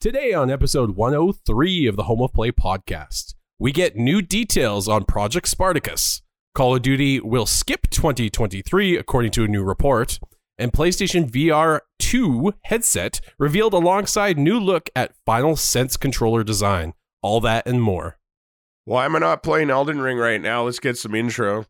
Today, on episode 103 of the Home of Play podcast, we get new details on Project Spartacus. Call of Duty will skip 2023, according to a new report, and PlayStation VR 2 headset revealed alongside new look at Final Sense controller design. All that and more. Why am I not playing Elden Ring right now? Let's get some intro.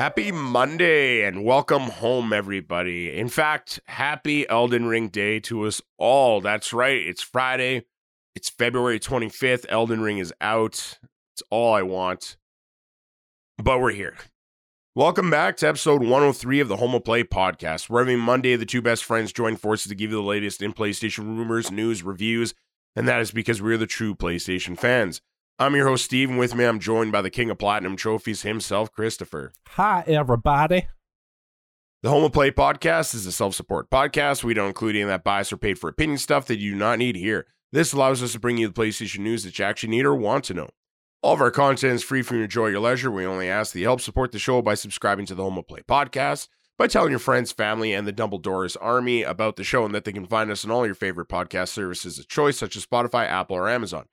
Happy Monday and welcome home, everybody. In fact, happy Elden Ring Day to us all. That's right, it's Friday. It's February 25th. Elden Ring is out. It's all I want. But we're here. Welcome back to episode 103 of the Home of Play podcast, where every Monday the two best friends join forces to give you the latest in PlayStation rumors, news, reviews, and that is because we're the true PlayStation fans. I'm your host, Steve, and with me I'm joined by the King of Platinum Trophies himself, Christopher. Hi, everybody. The Home of Play podcast is a self support podcast. We don't include any of that bias or paid for opinion stuff that you do not need here. This allows us to bring you the PlayStation news that you actually need or want to know. All of our content is free for you to enjoy your leisure. We only ask that you help support the show by subscribing to the Home of Play podcast, by telling your friends, family, and the Dumbledore's Army about the show and that they can find us on all your favorite podcast services of choice, such as Spotify, Apple, or Amazon.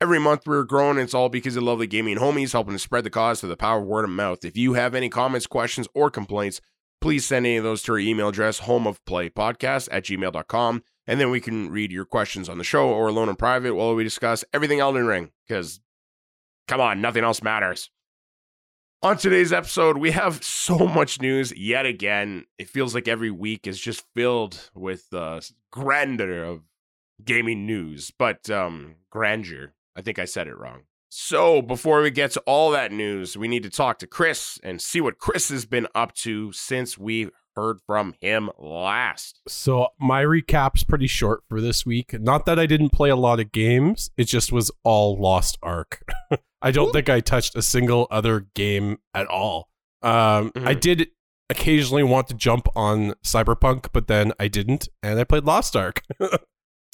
Every month we're growing, and it's all because of lovely gaming homies helping to spread the cause through the power of word of mouth. If you have any comments, questions, or complaints, please send any of those to our email address, homeofplaypodcast at gmail.com, and then we can read your questions on the show or alone in private while we discuss everything Elden Ring, because come on, nothing else matters. On today's episode, we have so much news yet again. It feels like every week is just filled with uh, grandeur of gaming news, but um, grandeur. I think I said it wrong. So, before we get to all that news, we need to talk to Chris and see what Chris has been up to since we heard from him last. So, my recap's pretty short for this week. Not that I didn't play a lot of games, it just was all Lost Ark. I don't Ooh. think I touched a single other game at all. Um, mm-hmm. I did occasionally want to jump on Cyberpunk, but then I didn't, and I played Lost Ark. so,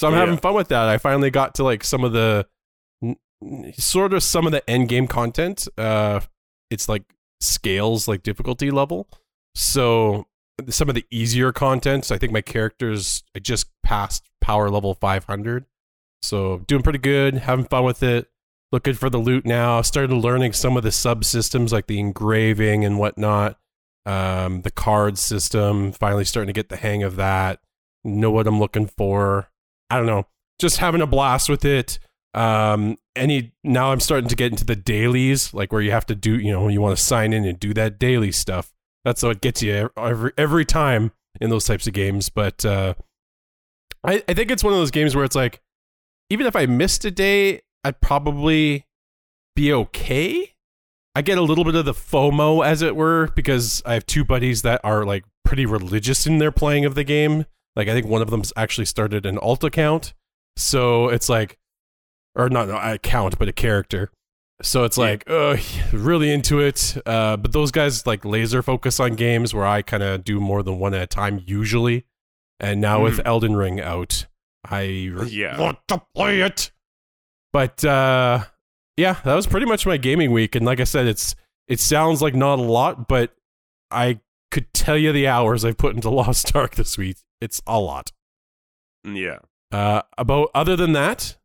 I'm yeah. having fun with that. I finally got to like some of the sort of some of the end game content. Uh, it's like scales like difficulty level. So some of the easier content. So I think my characters I just passed power level 500. So doing pretty good, having fun with it. Looking for the loot now. Started learning some of the subsystems like the engraving and whatnot. Um, the card system. Finally starting to get the hang of that. Know what I'm looking for. I don't know. Just having a blast with it. Um, any now I'm starting to get into the dailies, like where you have to do, you know, you want to sign in and do that daily stuff. That's what gets you every every time in those types of games. But uh, I I think it's one of those games where it's like, even if I missed a day, I'd probably be okay. I get a little bit of the FOMO, as it were, because I have two buddies that are like pretty religious in their playing of the game. Like I think one of them's actually started an alt account, so it's like or not no, a count, but a character. So it's like, oh, really into it. Uh, but those guys like laser focus on games where I kind of do more than one at a time usually. And now mm. with hmm. Elden Ring out, I yeah. want to play it. But uh, yeah, that was pretty much my gaming week. And like I said, it's it sounds like not a lot, but I could tell you the hours I've put into Lost Ark this week. It's a lot. Yeah. Uh, about other than that,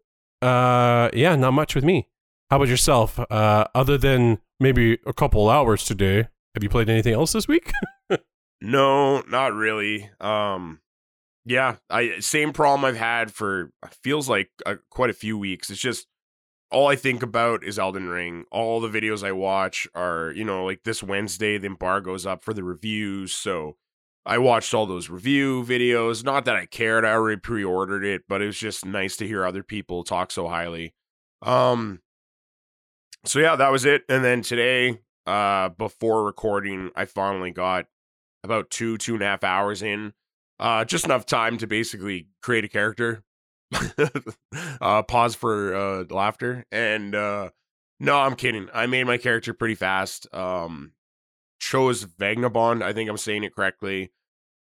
uh, yeah, not much with me. How about yourself? Uh, other than maybe a couple hours today, have you played anything else this week? no, not really. Um, yeah, I same problem I've had for feels like uh, quite a few weeks. It's just all I think about is Elden Ring. All the videos I watch are, you know, like this Wednesday, the embargo's up for the reviews, so I watched all those review videos. Not that I cared, I already pre-ordered it, but it was just nice to hear other people talk so highly. Um so yeah, that was it. And then today, uh before recording, I finally got about two, two and a half hours in. Uh just enough time to basically create a character. uh pause for uh laughter. And uh no, I'm kidding. I made my character pretty fast. Um chose Vagabond. I think I'm saying it correctly.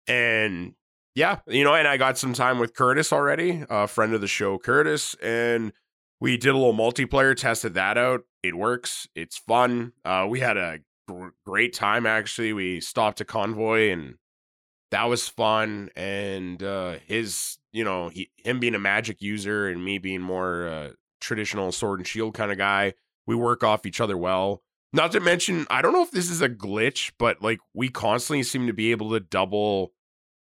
And yeah, you know, and I got some time with Curtis already, a friend of the show, Curtis, and we did a little multiplayer, tested that out. it works. It's fun. Uh, we had a gr- great time actually. We stopped a convoy and that was fun. And uh, his, you know, he, him being a magic user and me being more uh, traditional sword and shield kind of guy, we work off each other well. Not to mention, I don't know if this is a glitch, but like we constantly seem to be able to double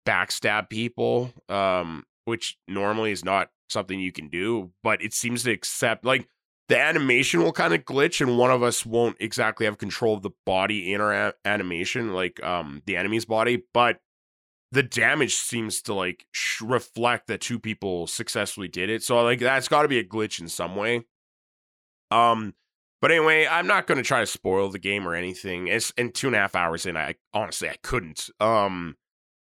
backstab people, um, which normally is not something you can do, but it seems to accept like the animation will kind of glitch and one of us won't exactly have control of the body in our a- animation like um the enemy's body but the damage seems to like sh- reflect that two people successfully did it so like that's got to be a glitch in some way. Um but anyway i'm not going to try to spoil the game or anything it's in two and a half hours in i honestly i couldn't um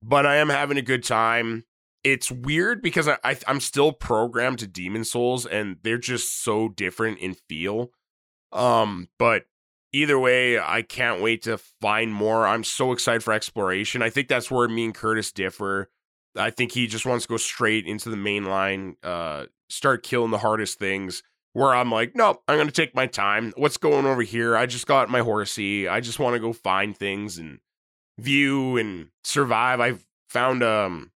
but i am having a good time it's weird because I, I am still programmed to Demon's Souls and they're just so different in feel. Um, but either way, I can't wait to find more. I'm so excited for exploration. I think that's where me and Curtis differ. I think he just wants to go straight into the main line, uh, start killing the hardest things. Where I'm like, nope, I'm gonna take my time. What's going over here? I just got my horsey. I just want to go find things and view and survive. I've found um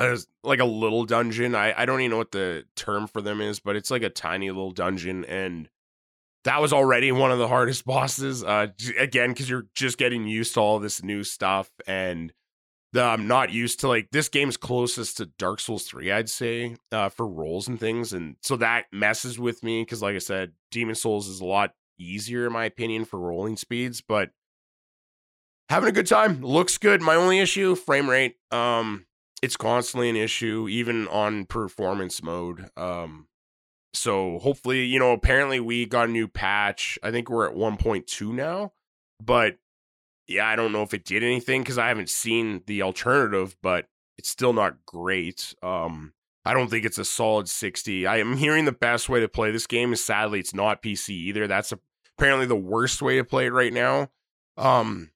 as like a little dungeon. I, I don't even know what the term for them is, but it's like a tiny little dungeon. And that was already one of the hardest bosses. Uh, again, because you're just getting used to all this new stuff. And the, I'm not used to like this game's closest to Dark Souls 3, I'd say, uh, for rolls and things. And so that messes with me because, like I said, Demon's Souls is a lot easier, in my opinion, for rolling speeds. But having a good time. Looks good. My only issue, frame rate. Um, it's constantly an issue, even on performance mode. Um, so hopefully, you know, apparently we got a new patch. I think we're at 1.2 now, but yeah, I don't know if it did anything because I haven't seen the alternative, but it's still not great. Um, I don't think it's a solid 60. I am hearing the best way to play this game is sadly it's not PC either. That's a, apparently the worst way to play it right now. Um,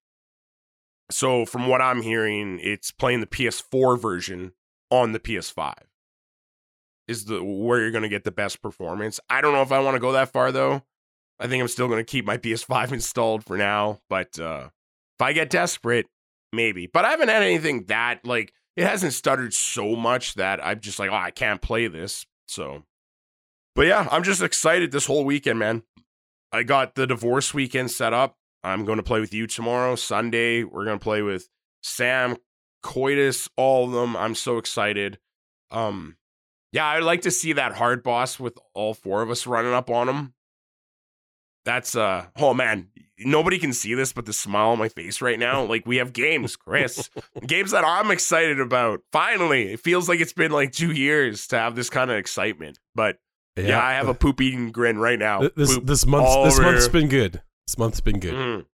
so from what I'm hearing, it's playing the PS4 version on the PS5 is the where you're going to get the best performance. I don't know if I want to go that far though. I think I'm still going to keep my PS5 installed for now, but uh if I get desperate, maybe. But I haven't had anything that like it hasn't stuttered so much that I'm just like, "Oh, I can't play this." So But yeah, I'm just excited this whole weekend, man. I got the divorce weekend set up. I'm going to play with you tomorrow. Sunday, we're going to play with Sam, Curtis, all of them. I'm so excited. Um, yeah, I'd like to see that hard boss with all four of us running up on him. That's uh oh man, nobody can see this, but the smile on my face right now, like we have games, Chris, games that I'm excited about. Finally, it feels like it's been like two years to have this kind of excitement, but yeah, yeah I have a poop eating grin right now. This this month this month's been good. This month's been good. Mm.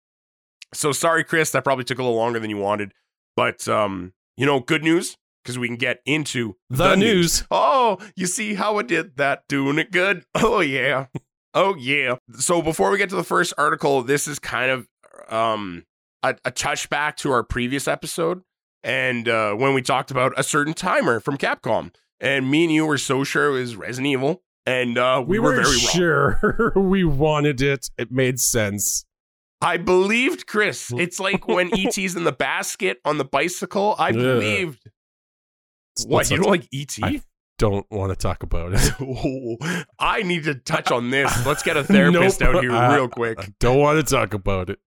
So sorry, Chris. That probably took a little longer than you wanted, but um, you know, good news because we can get into the, the news. news. Oh, you see how I did that? Doing it good. Oh yeah. oh yeah. So before we get to the first article, this is kind of um a, a touchback to our previous episode, and uh, when we talked about a certain timer from Capcom, and me and you were so sure it was Resident Evil and uh, we, we were, very sure we wanted it. It made sense. I believed Chris. It's like when ET's in the basket on the bicycle. I believed. What you don't like ET? I don't want to talk about it. oh, I need to touch on this. Let's get a therapist nope. out here real quick. I don't want to talk about it.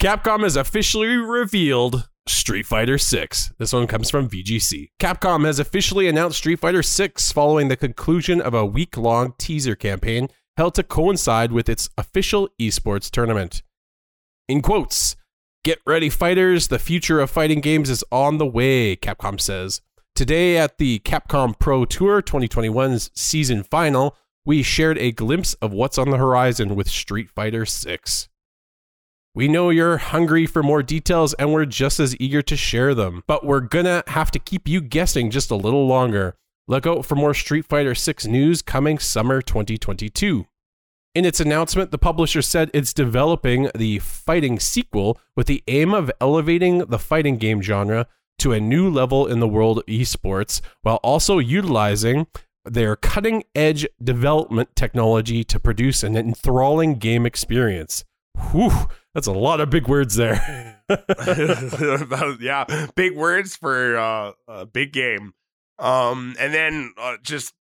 Capcom has officially revealed Street Fighter 6. This one comes from VGC. Capcom has officially announced Street Fighter 6 following the conclusion of a week long teaser campaign held to coincide with its official esports tournament. In quotes, Get ready, fighters. The future of fighting games is on the way, Capcom says. Today at the Capcom Pro Tour 2021's season final, we shared a glimpse of what's on the horizon with Street Fighter 6. We know you're hungry for more details and we're just as eager to share them, but we're gonna have to keep you guessing just a little longer. Look out for more Street Fighter 6 news coming summer 2022. In its announcement, the publisher said it's developing the fighting sequel with the aim of elevating the fighting game genre to a new level in the world of esports while also utilizing their cutting edge development technology to produce an enthralling game experience. Whew, that's a lot of big words there. yeah, big words for uh, a big game. Um, and then uh, just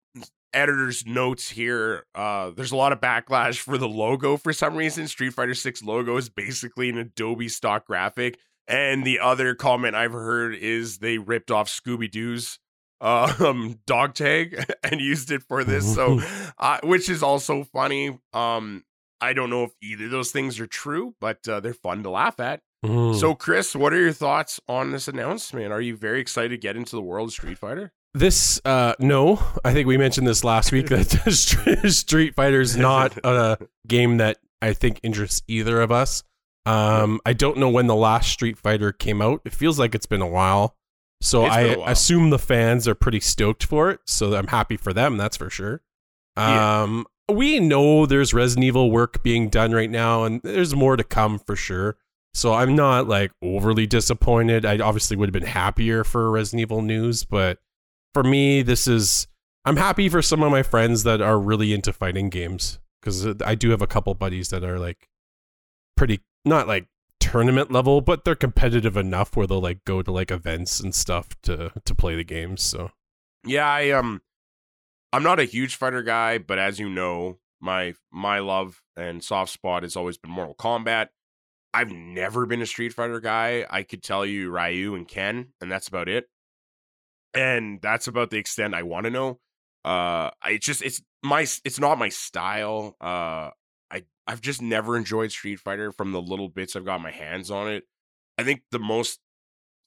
editor's notes here. Uh, there's a lot of backlash for the logo for some reason. Street Fighter 6 logo is basically an Adobe stock graphic. And the other comment I've heard is they ripped off Scooby Doo's um dog tag and used it for this so uh, which is also funny um i don't know if either of those things are true but uh, they're fun to laugh at Mm. so chris what are your thoughts on this announcement are you very excited to get into the world of street fighter This, uh, no, I think we mentioned this last week that Street Fighter is not a game that I think interests either of us. Um, I don't know when the last Street Fighter came out. It feels like it's been a while. So It's I while. assume the fans are pretty stoked for it. So I'm happy for them, that's for sure. Um, we know there's Resident Evil work being done right now, and there's more to come for sure. So I'm not like overly disappointed. I obviously would have been happier for Resident Evil news, but for me, this is I'm happy for some of my friends that are really into fighting games because I do have a couple buddies that are like pretty not like tournament level, but they're competitive enough where they'll like go to like events and stuff to to play the games. So yeah i um i'm not a huge fighter guy but as you know my my love and soft spot has always been mortal kombat. I've never been a street fighter guy. I could tell you ryu and ken and that's about it. And that's about the extent i want to know. Uh i just it's my it's not my style. Uh i i've just never enjoyed street fighter from the little bits i've got my hands on it. I think the most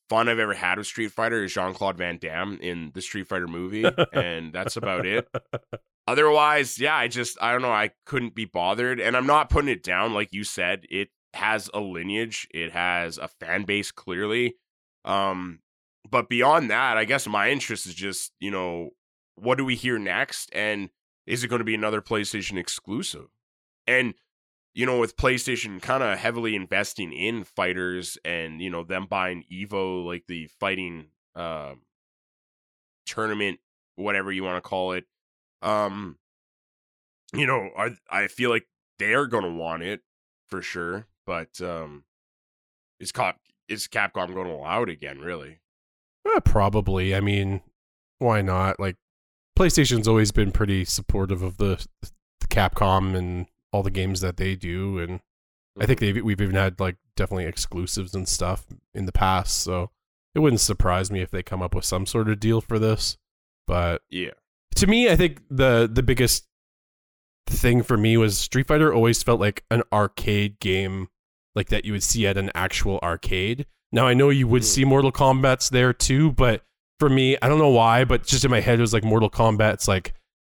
fun i've ever had with street fighter is jean-claude van damme in the street fighter movie and that's about it. Otherwise yeah i just i don't know i couldn't be bothered and i'm not putting it down like you said it has a lineage it has a fan base clearly. Um but beyond that i guess my interest is just you know what do we hear next and is it going to be another playstation exclusive? And you know with playstation kind of heavily investing in fighters and you know them buying evo like the fighting um tournament whatever you want to call it um you know I I feel like they're going to want it for sure but um is Cap is Capcom going to allow it again really Eh, probably. I mean, why not? Like PlayStation's always been pretty supportive of the, the Capcom and all the games that they do, and I think they've we've even had like definitely exclusives and stuff in the past. So it wouldn't surprise me if they come up with some sort of deal for this. But yeah to me, I think the the biggest thing for me was Street Fighter always felt like an arcade game, like that you would see at an actual arcade. Now I know you would Mm. see Mortal Kombat's there too, but for me, I don't know why, but just in my head it was like Mortal Kombat's like,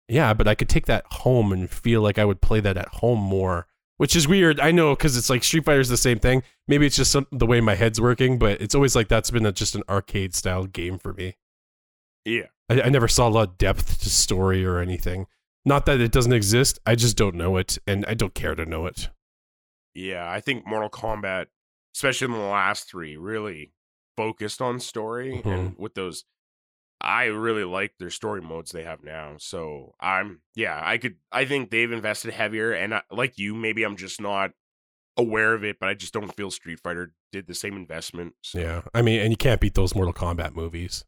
yeah, but I could take that home and feel like I would play that at home more, which is weird. I know because it's like Street Fighter's the same thing. Maybe it's just some, the way my head's working, but it's always like that's been a, just an arcade style game for me. yeah I, I never saw a lot of depth to story or anything. Not that it doesn't exist, I just don't know it, and I don't care to know it. yeah I think Mortal Kombat especially in the last 3 really focused on story and mm-hmm. with those I really like their story modes they have now. So I'm yeah, I could I think they've invested heavier and I, like you maybe I'm just not aware of it, but I just don't feel Street Fighter did the same investment. So. Yeah, I mean, and you can't beat those Mortal Kombat movies.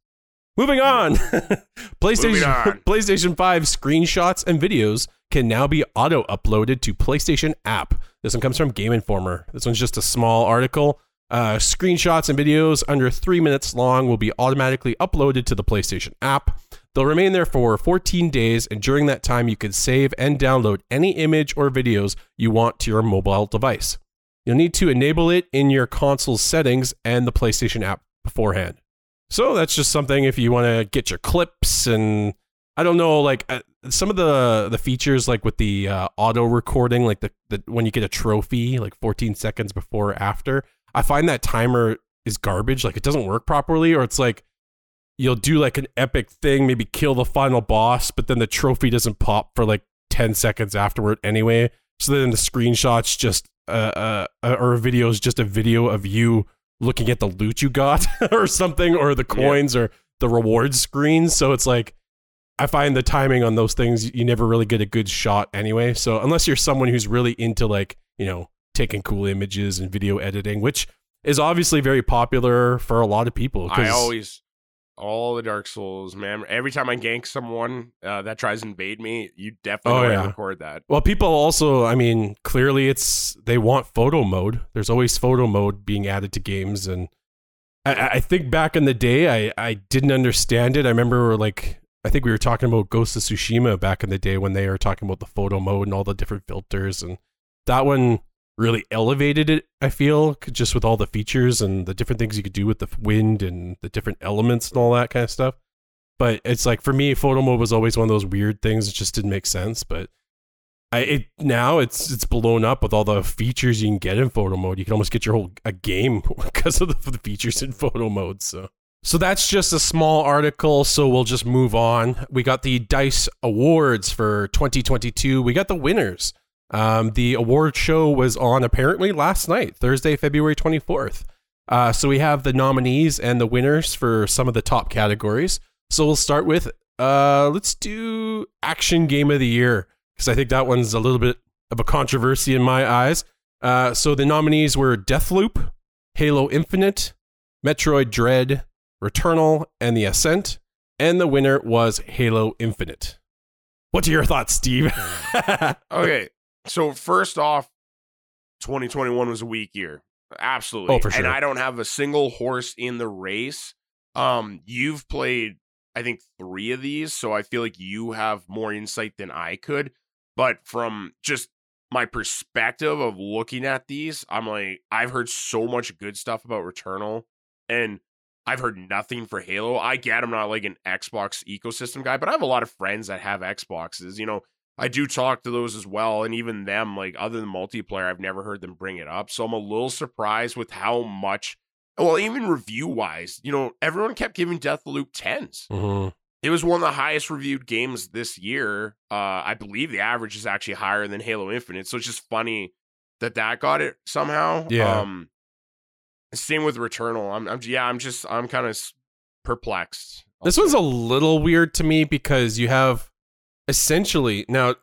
Moving on, PlayStation Moving on. PlayStation Five screenshots and videos can now be auto uploaded to PlayStation app. This one comes from Game Informer. This one's just a small article. Uh, screenshots and videos under three minutes long will be automatically uploaded to the PlayStation app. They'll remain there for 14 days, and during that time, you can save and download any image or videos you want to your mobile device. You'll need to enable it in your console settings and the PlayStation app beforehand. So that's just something if you want to get your clips and I don't know, like uh, some of the the features, like with the uh, auto recording, like the, the when you get a trophy, like 14 seconds before or after. I find that timer is garbage. Like it doesn't work properly, or it's like you'll do like an epic thing, maybe kill the final boss, but then the trophy doesn't pop for like 10 seconds afterward anyway. So then the screenshots just uh, uh or a video is just a video of you looking at the loot you got or something, or the Yeah. coins or the reward screens. So it's like I find the timing on those things you never really get a good shot anyway. So unless you're someone who's really into like you know taking cool images and video editing, which is obviously very popular for a lot of people. I always all the Dark Souls, man. Every time I gank someone uh, that tries to invade me, you definitely Oh, yeah. record that. Well, people also, I mean, clearly it's they want photo mode. There's always photo mode being added to games, and I, I think back in the day, I I didn't understand it. I remember like I think we were talking about Ghost of Tsushima back in the day when they were talking about the photo mode and all the different filters, and that one really elevated it. I feel just with all the features and the different things you could do with the wind and the different elements and all that kind of stuff. But it's like for me, photo mode was always one of those weird things. It just didn't make sense. But I it now it's it's blown up with all the features you can get in photo mode. You can almost get your whole a game because of the, the features in photo mode. So so that's just a small article. So we'll just move on. We got the Dice Awards for 2022. We got the winners. Um, the award show was on apparently last night, Thursday, February 24th. Uh, so we have the nominees and the winners for some of the top categories. So we'll start with uh, let's do action game of the year because I think that one's a little bit of a controversy in my eyes. Uh, so the nominees were Deathloop, Halo Infinite, Metroid Dread, Returnal, and The Ascent. And the winner was Halo Infinite. What are your thoughts, Steve? Okay, so first off, 2021 was a weak year. Absolutely. Oh, for And. I don't have a single horse in the race. Um, you've played, I think, three of these, so I feel like you have more insight than I could. But from just my perspective of looking at these, I'm like, I've heard so much good stuff about Returnal, and I've heard nothing for Halo. I get I'm not like an Xbox ecosystem guy, but I have a lot of friends that have Xboxes. You know, I do talk to those as well, and even them, like other than multiplayer, I've never heard them bring it up. So I'm a little surprised with how much. Well, even review wise, you know, everyone kept giving Deathloop tens. Mhm. It was one of the highest reviewed games this year. Uh, I believe the average is actually higher than Halo Infinite. So it's just funny that that got it somehow. Yeah. Um, same with Returnal. I'm, I'm yeah, I'm just, I'm kind of perplexed. This one's a little weird to me because you have essentially now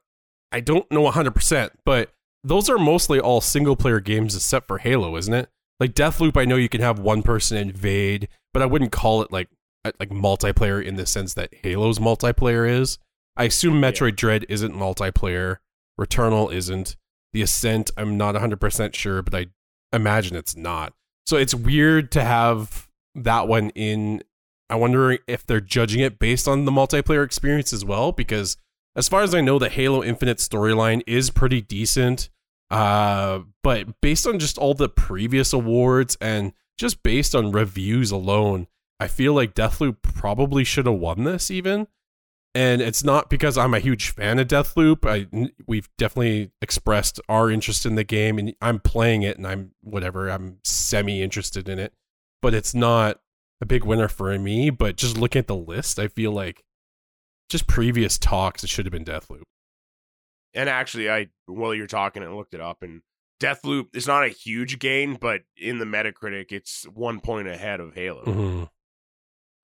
I don't know 100%, but those are mostly all single player games except for Halo, isn't it? Like Deathloop, I know you can have one person invade, but I wouldn't call it like like multiplayer in the sense that Halo's multiplayer is. I assume Metroid Dread isn't multiplayer. Returnal isn't. The Ascent, I'm not 100% sure, but I imagine it's not. So it's weird to have that one in. I wonder if they're judging it based on the multiplayer experience as well, because as far as I know, the Halo Infinite storyline is pretty decent. Uh, but based on just all the previous awards and just based on reviews alone, I feel like Deathloop probably should have won this even. And it's not because I'm a huge fan of Deathloop. I we've definitely expressed our interest in the game, and I'm playing it, and I'm whatever. I'm semi interested in it, but it's not a big winner for me. But just looking at the list, I feel like just previous talks, it should have been Deathloop. And actually, I while you're talking, I looked it up, and Deathloop is not a huge gain, but in the Metacritic, it's one point ahead of Halo, Mhm.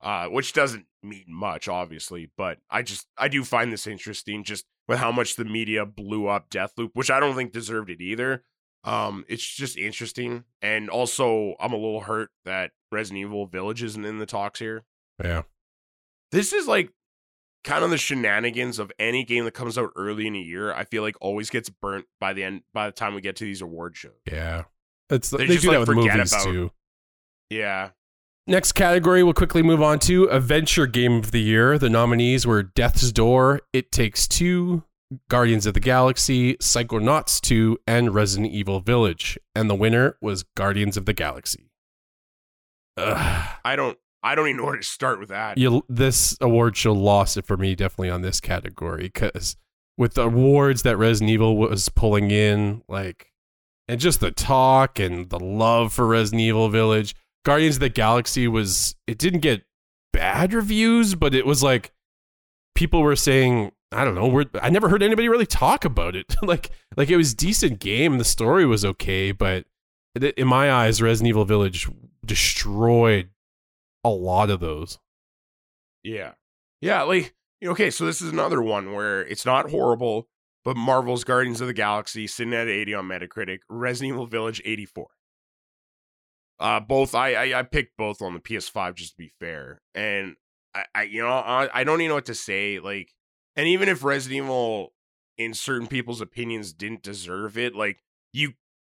uh, which doesn't mean much, obviously. But I just I do find this interesting, just with how much the media blew up Deathloop, which I don't think deserved it either. Um, it's just interesting, and also I'm a little hurt that Resident Evil Village isn't in the talks here. Yeah. This is like kind of the shenanigans of any game that comes out early in a year. I feel like always gets burnt by the end by the time we get to these award shows. Yeah. It's They they, just, do that like, with movies about- too. Yeah. Next category, we'll quickly move on to Adventure Game of the Year. The nominees were Death's Door, It Takes Two, Guardians of the Galaxy, Psychonauts 2, and Resident Evil Village. And the winner was Guardians of the Galaxy. Ugh. I don't I don't even know where to start with that. You, this award show lost it for me definitely on this category because with the awards that Resident Evil was pulling in, like, and just the talk and the love for Resident Evil Village, Guardians of the Galaxy was it didn't get bad reviews, but it was like people were saying I don't know. I never heard anybody really talk about it. like, like it was decent game. The story was okay, but in my eyes, Resident Evil Village destroyed a lot of those. Yeah. Yeah, like Okay, so this is another one where it's not horrible, but Marvel's Guardians of the Galaxy sitting at 80 on Metacritic, Resident Evil Village 84. Uh, both I, I I picked both on the PS5 just to be fair, and I, I you know I, I don't even know what to say. Like, and even if Resident Evil, in certain people's opinions, didn't deserve it, like you,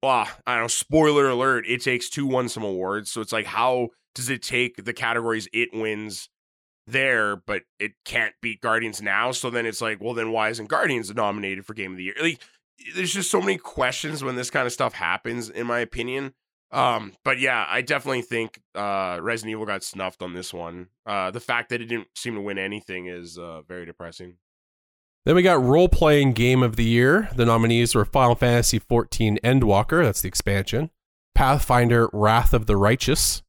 ah, I don't know. Spoiler alert: It takes two won some awards, so it's like how does it take the categories it wins there, but it can't beat Guardians now. So then it's like, well, then why isn't Guardians nominated for Game of the Year? Like, there's just so many questions when this kind of stuff happens, in my opinion. Um, but yeah, I definitely think uh Resident Evil got snuffed on this one. Uh the fact that it didn't seem to win anything is uh very depressing. Then we got role playing game of the year. The nominees were Final Fantasy XIV Endwalker, that's the expansion, Pathfinder Wrath of the Righteous,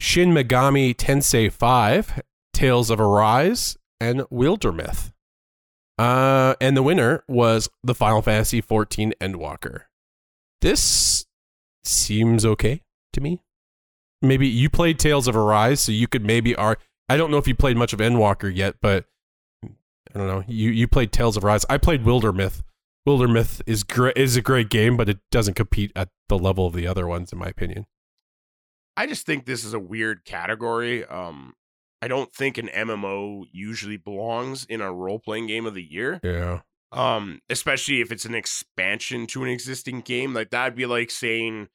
Shin Megami Tensei 5, Tales of Arise, and Wildermyth. Uh, and the winner was the Final Fantasy XIV Endwalker. This seems okay to me. Maybe you played Tales of Arise, so you could maybe are. I don't know if you played much of Endwalker yet, but I don't know. You you played Tales of Arise. I played Wildermyth. Wildermyth is great is a great game, but it doesn't compete at the level of the other ones, in my opinion. I just think this is a weird category. Um, I don't think an MMO usually belongs in a role playing game of the year. Yeah. Um, especially if it's an expansion to an existing game. Like that'd be like saying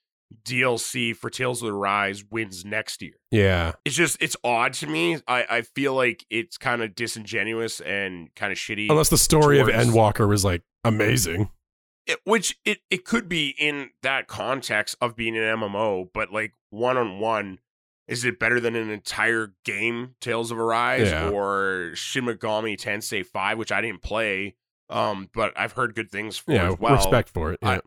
DLC for Tales of the Rise wins next year. Yeah. It's just it's odd to me. I, I feel like it's kind of disingenuous and kind of shitty. Unless the story towards- of Endwalker was like amazing. It, which it, it could be in that context of being an MMO, but like one on one, is it better than an entire game, Tales of Arise, Yeah. or Shin Megami Tensei Five, which I didn't play, um, but I've heard good things for Yeah, as well. respect for it. I- Yeah.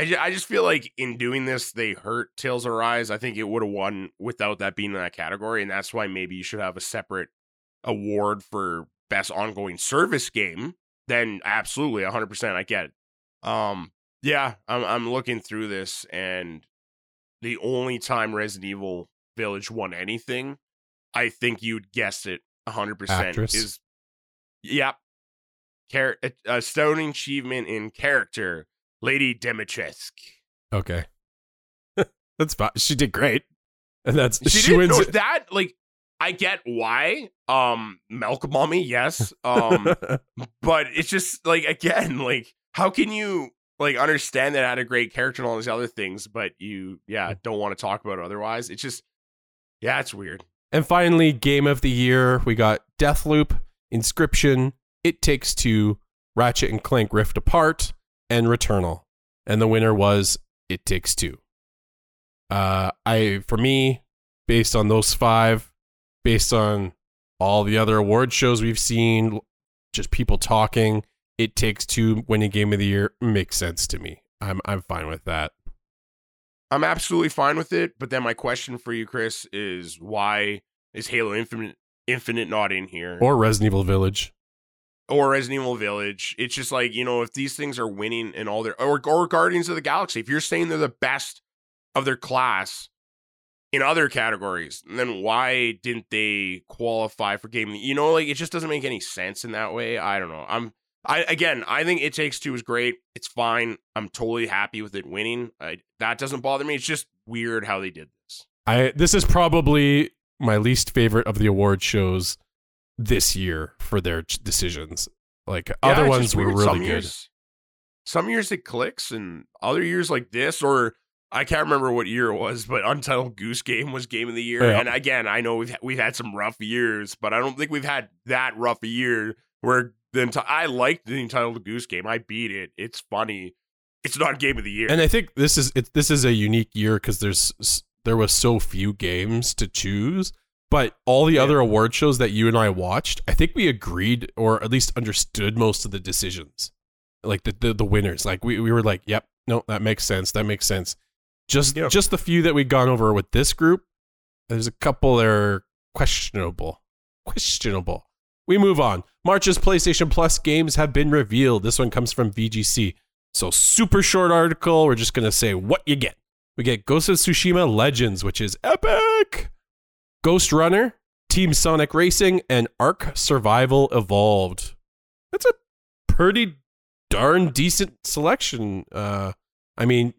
I, ju- I just feel like in doing this, they hurt Tales of Arise. I think it would have won without that being in that category, and that's why maybe you should have a separate award for best ongoing service game. Then absolutely, hundred percent, I get it. Um, yeah, I'm I'm looking through this, and the only time Resident Evil Village won anything, I think you'd guess it hundred percent is, yep, Char- a, a stunning achievement in character, Lady Dimitrescu. Okay. that's fine. She did great. And that's She, she, wins it. that. Like, I get why. Um, milk mommy, yes. Um, but it's just like again, like how can you like understand that it had a great character and all these other things, but you, yeah, don't want to talk about it otherwise? It's just, yeah, it's weird. and finally, game of the year, we got Deathloop, Inscryption, It Takes Two, Ratchet and Clank Rift Apart, and Returnal. And the winner was It Takes Two. Uh, I for me, based on those five, based on all the other award shows we've seen, just people talking, It Takes Two winning game of the year makes sense to me. I'm I'm fine with that. I'm absolutely fine with it. But then my question for you, Chris, is why is Halo Infinite Infinite not in here? Or Resident Evil Village. or Resident Evil Village. It's just like, you know, if these things are winning in all their or, or Guardians of the Galaxy, if you're saying they're the best of their class in other categories, then why didn't they qualify for game? You know, like it just doesn't make any sense in that way. I don't know. I'm I again, I think It Takes Two is great. It's fine. I'm totally happy with it winning. I, that doesn't bother me. It's just weird how they did this. I this is probably my least favorite of the award shows this year for their decisions. Like Yeah, other ones were really some good. Years, some years it clicks, and other years like this, or I can't remember what year it was, but Untitled Goose Game was Game of the Year. Yeah. And again, I know we've we've had some rough years, but I don't think we've had that rough a year where the I liked the Untitled Goose Game. I beat it. It's funny. It's not Game of the Year. And I think this is it, this is a unique year because there's there was so few games to choose. But all the Yeah. other award shows that you and I watched, I think we agreed or at least understood most of the decisions, like the the, the winners. Like we, we were like, yep, no, that makes sense. That makes sense. Just Yeah. just the few that we've gone over with this group, there's a couple that are questionable. Questionable. We move on. March's PlayStation Plus games have been revealed. This one comes from VGC. So, super short article. We're just going to say what you get. We get Ghost of Tsushima Legends, which is epic. Ghost Runner, Team Sonic Racing, and Ark Survival Evolved. That's a pretty darn decent selection. Uh, I mean,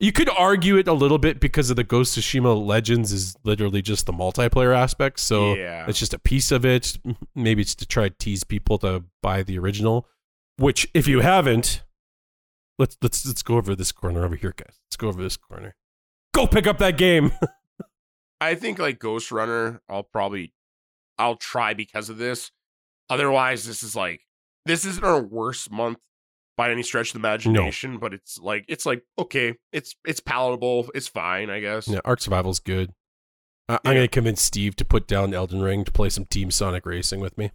you could argue it a little bit because of the Ghost of Tsushima Legends is literally just the multiplayer aspect. So yeah. it's just a piece of it. Maybe it's to try to tease people to buy the original. Which, if you haven't, let's let's let's go over this corner over here, guys. Let's go over this corner. Go pick up that game. I think like Ghost Runner, I'll probably I'll try because of this. Otherwise, this is like this isn't our worst month by any stretch of the imagination, but it's like it's like okay, it's it's palatable, it's fine, I guess. yeah, Ark Survival's good. I- I'm Yeah. gonna convince Steve to put down Elden Ring to play some Team Sonic Racing with me.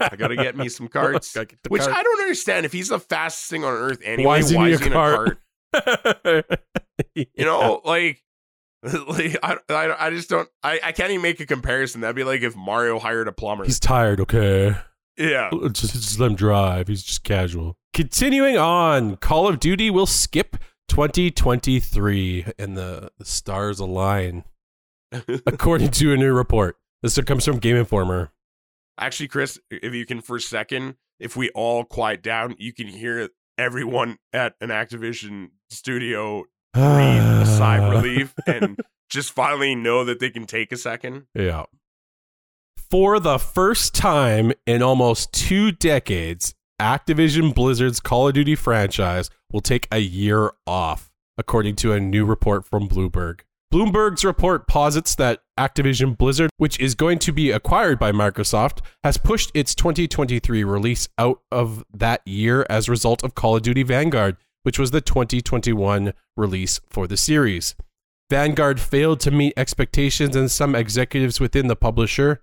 I gotta get me some cards. Gotta get the Which card. I don't understand. If he's the fastest thing on earth anyway, Why is he in a in cart? You know, like, like I, I, I just don't. I, I can't even make a comparison. That'd be like if Mario hired a plumber. he's tired. Okay. Yeah, just, just let him drive. He's just casual. Continuing on, Call of Duty will skip 2023 and the, the stars align, according to a new report. This comes from Game Informer. Actually, Chris, if you can for a second, if we all quiet down, you can hear everyone at an Activision studio breathe a sigh of relief and just finally know that they can take a second. Yeah. For the first time in almost two decades, Activision Blizzard's Call of Duty franchise will take a year off, according to a new report from Bloomberg. Bloomberg's report posits that Activision Blizzard, which is going to be acquired by Microsoft, has pushed its 2023 release out of that year as a result of Call of Duty Vanguard, which was the 2021 release for the series. Vanguard failed to meet expectations, and some executives within the publisher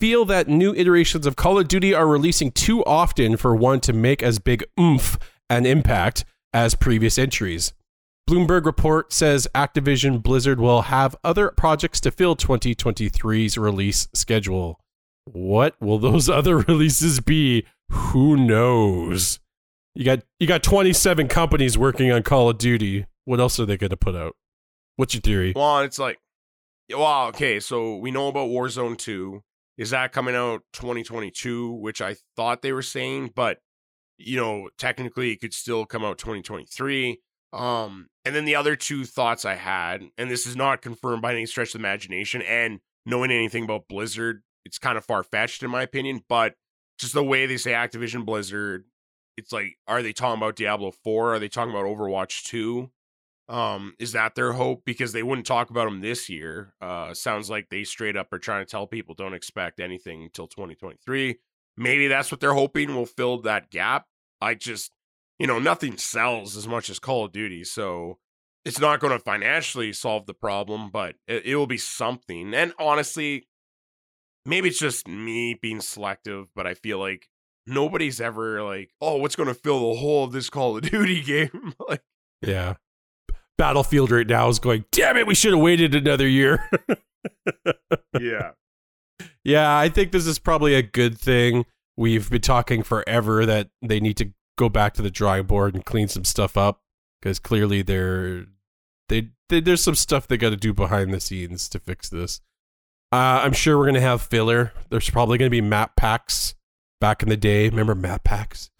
feel that new iterations of Call of Duty are releasing too often for one to make as big oomph and impact as previous entries. Bloomberg report says Activision Blizzard will have other projects to fill 2023's release schedule. What will those other releases be? Who knows? You got you got 27 companies working on Call of Duty. What else are they going to put out? What's your theory? Well, it's like, well, okay, so we know about Warzone 2. Is that coming out 2022, which I thought they were saying, but you know, technically it could still come out 2023. Um, and then the other two thoughts I had, and this is not confirmed by any stretch of imagination, and knowing anything about Blizzard, it's kind of far fetched in my opinion, but just the way they say Activision Blizzard, it's like, are they talking about Diablo 4? Are they talking about Overwatch 2? Um, is that their hope? Because they wouldn't talk about them this year. Uh, sounds like they straight up are trying to tell people don't expect anything until 2023. Maybe that's what they're hoping will fill that gap. I just, you know, nothing sells as much as Call of Duty, so it's not going to financially solve the problem, but it, it will be something. And honestly, maybe it's just me being selective, but I feel like nobody's ever like, oh, what's going to fill the hole of this Call of Duty game? like, Yeah. Battlefield right now is going, damn it, we should have waited another year. yeah. yeah, I think this is probably a good thing. We've been talking forever that they need to go back to the drawing board and clean some stuff up because clearly they're, they, they, there's some stuff they got to do behind the scenes to fix this. Uh, I'm sure we're going to have filler. There's probably going to be map packs back in the day. Remember map packs?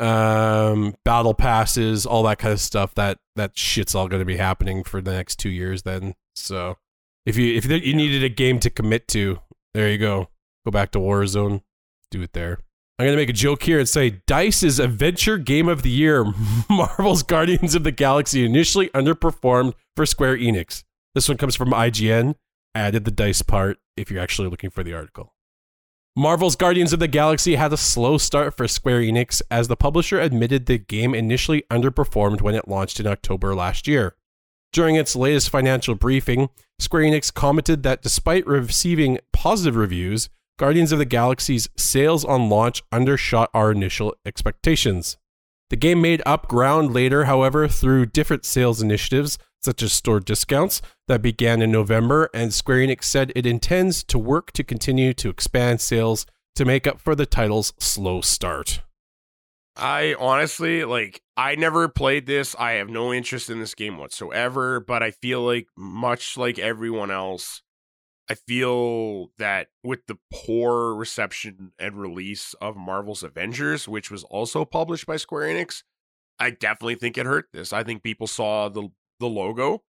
Um battle passes all that kind of stuff that that shit's all going to be happening for the next two years then. So if you if you needed a game to commit to there you go. Go back to warzone. Do it there. I'm going to make a joke here and say dice's adventure game of the year. Marvel's guardians of the galaxy initially underperformed for square enix. This one comes from ign I added the dice part if you're actually looking for the article Marvel's Guardians of the Galaxy had a slow start for Square Enix as the publisher admitted the game initially underperformed when it launched in October last year. During its latest financial briefing, Square Enix commented that despite receiving positive reviews, Guardians of the Galaxy's sales on launch undershot our initial expectations. The game made up ground later, however, through different sales initiatives, such as store discounts, that began in November, and Square Enix said it intends to work to continue to expand sales to make up for the title's slow start. I honestly like I never played this. I have no interest in this game whatsoever, but I feel like much like everyone else, I feel that with the poor reception and release of Marvel's Avengers, which was also published by Square Enix, I definitely think it hurt this. I think people saw the the logo,